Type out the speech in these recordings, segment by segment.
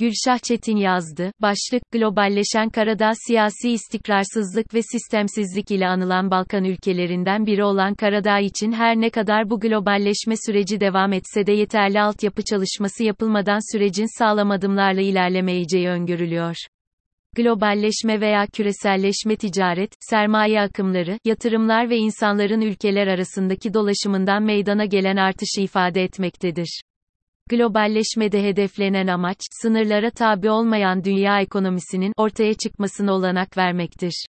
Gülşah Çetin yazdı. Başlık, globalleşen Karadağ siyasi istikrarsızlık ve sistemsizlik ile anılan Balkan ülkelerinden biri olan Karadağ için her ne kadar bu globalleşme süreci devam etse de yeterli altyapı çalışması yapılmadan sürecin sağlam adımlarla ilerlemeyeceği öngörülüyor. Globalleşme veya küreselleşme ticaret, sermaye akımları, yatırımlar ve insanların ülkeler arasındaki dolaşımından meydana gelen artışı ifade etmektedir. Globalleşmede hedeflenen amaç, sınırlara tabi olmayan dünya ekonomisinin ortaya çıkmasına olanak vermektir.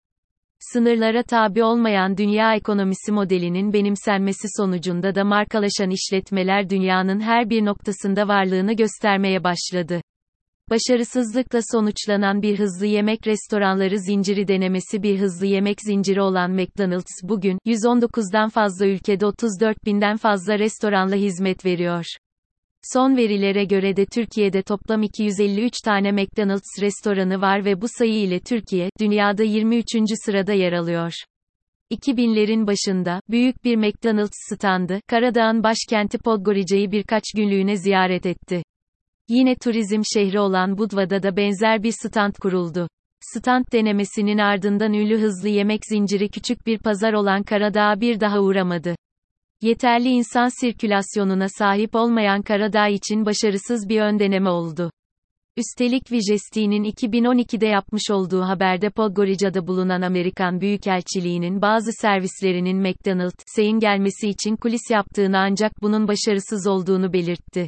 Sınırlara tabi olmayan dünya ekonomisi modelinin benimsenmesi sonucunda da markalaşan işletmeler dünyanın her bir noktasında varlığını göstermeye başladı. Başarısızlıkla sonuçlanan bir hızlı yemek restoranları zinciri denemesi bir hızlı yemek zinciri olan McDonald's bugün, 119'dan fazla ülkede 34 binden fazla restoranla hizmet veriyor. Son verilere göre de Türkiye'de toplam 253 tane McDonald's restoranı var ve bu sayı ile Türkiye, dünyada 23. sırada yer alıyor. 2000'lerin başında, büyük bir McDonald's standı, Karadağ'ın başkenti Podgorica'yı birkaç günlüğüne ziyaret etti. Yine turizm şehri olan Budva'da da benzer bir stand kuruldu. Stand denemesinin ardından ünlü hızlı yemek zinciri küçük bir pazar olan Karadağ'a bir daha uğramadı. Yeterli insan sirkülasyonuna sahip olmayan Karadağ için başarısız bir ön deneme oldu. Üstelik Vijesti'nin 2012'de yapmış olduğu haberde Podgorica'da bulunan Amerikan Büyükelçiliğinin bazı servislerinin McDonald's'in gelmesi için kulis yaptığını ancak bunun başarısız olduğunu belirtti.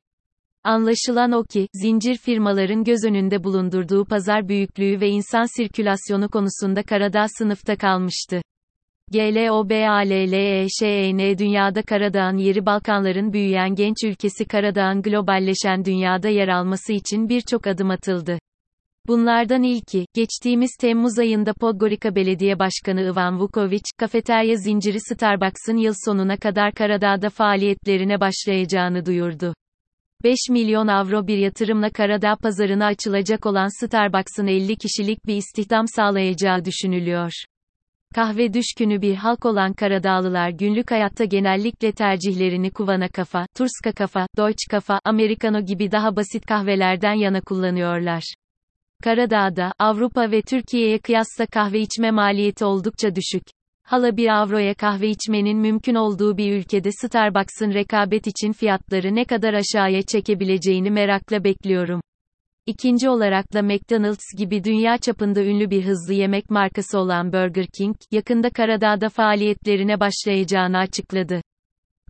Anlaşılan o ki, zincir firmaların göz önünde bulundurduğu pazar büyüklüğü ve insan sirkülasyonu konusunda Karadağ sınıfta kalmıştı. GLOBALLEŞEN dünyada Karadağ'ın yeri Balkanların büyüyen genç ülkesi Karadağ'ın globalleşen dünyada yer alması için birçok adım atıldı. Bunlardan ilki, geçtiğimiz Temmuz ayında Podgorica Belediye Başkanı Ivan Vukovic, kafeterya zinciri Starbucks'ın yıl sonuna kadar Karadağ'da faaliyetlerine başlayacağını duyurdu. 5 milyon avro bir yatırımla Karadağ pazarına açılacak olan Starbucks'ın 50 kişilik bir istihdam sağlayacağı düşünülüyor. Kahve düşkünü bir halk olan Karadağlılar günlük hayatta genellikle tercihlerini Kuvana Kafa, Turska Kafa, Deutsche Kafa, Americano gibi daha basit kahvelerden yana kullanıyorlar. Karadağ'da, Avrupa ve Türkiye'ye kıyasla kahve içme maliyeti oldukça düşük. Hala bir avroya kahve içmenin mümkün olduğu bir ülkede Starbucks'ın rekabet için fiyatları ne kadar aşağıya çekebileceğini merakla bekliyorum. İkinci olarak da McDonald's gibi dünya çapında ünlü bir hızlı yemek markası olan Burger King, yakında Karadağ'da faaliyetlerine başlayacağını açıkladı.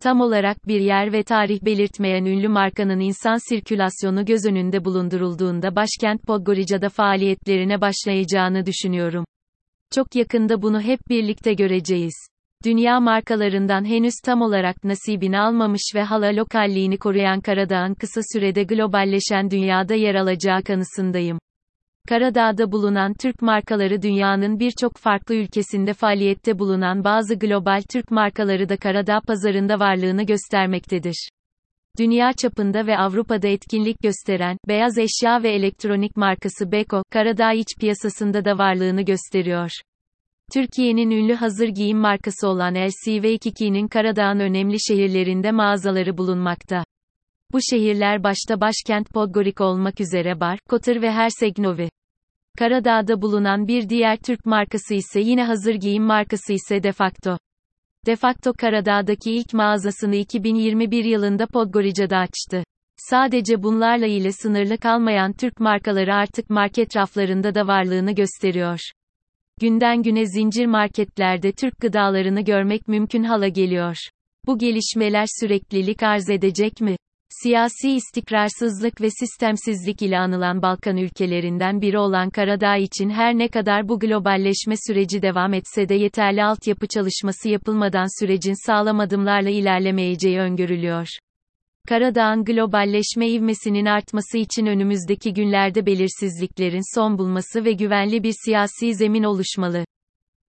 Tam olarak bir yer ve tarih belirtmeyen ünlü markanın insan sirkülasyonu göz önünde bulundurulduğunda başkent Podgorica'da faaliyetlerine başlayacağını düşünüyorum. Çok yakında bunu hep birlikte göreceğiz. Dünya markalarından henüz tam olarak nasibini almamış ve hala lokalliğini koruyan Karadağ'ın kısa sürede globalleşen dünyada yer alacağı kanısındayım. Karadağ'da bulunan Türk markaları dünyanın birçok farklı ülkesinde faaliyette bulunan bazı global Türk markaları da Karadağ pazarında varlığını göstermektedir. Dünya çapında ve Avrupa'da etkinlik gösteren, beyaz eşya ve elektronik markası Beko, Karadağ iç piyasasında da varlığını gösteriyor. Türkiye'nin ünlü hazır giyim markası olan LCV22'nin Karadağ'ın önemli şehirlerinde mağazaları bulunmakta. Bu şehirler başta başkent Podgorica olmak üzere Bar, Kotor ve Hersegnovi. Karadağ'da bulunan bir diğer Türk markası ise yine hazır giyim markası ise Defacto. Defacto Karadağ'daki ilk mağazasını 2021 yılında Podgorica'da açtı. Sadece bunlarla ile sınırlı kalmayan Türk markaları artık market raflarında da varlığını gösteriyor. Günden güne zincir marketlerde Türk gıdalarını görmek mümkün hala geliyor. Bu gelişmeler süreklilik arz edecek mi? Siyasi istikrarsızlık ve sistemsizlik ile anılan Balkan ülkelerinden biri olan Karadağ için her ne kadar bu globalleşme süreci devam etse de yeterli altyapı çalışması yapılmadan sürecin sağlam adımlarla ilerlemeyeceği öngörülüyor. Karadağ'ın globalleşme ivmesinin artması için önümüzdeki günlerde belirsizliklerin son bulması ve güvenli bir siyasi zemin oluşmalı.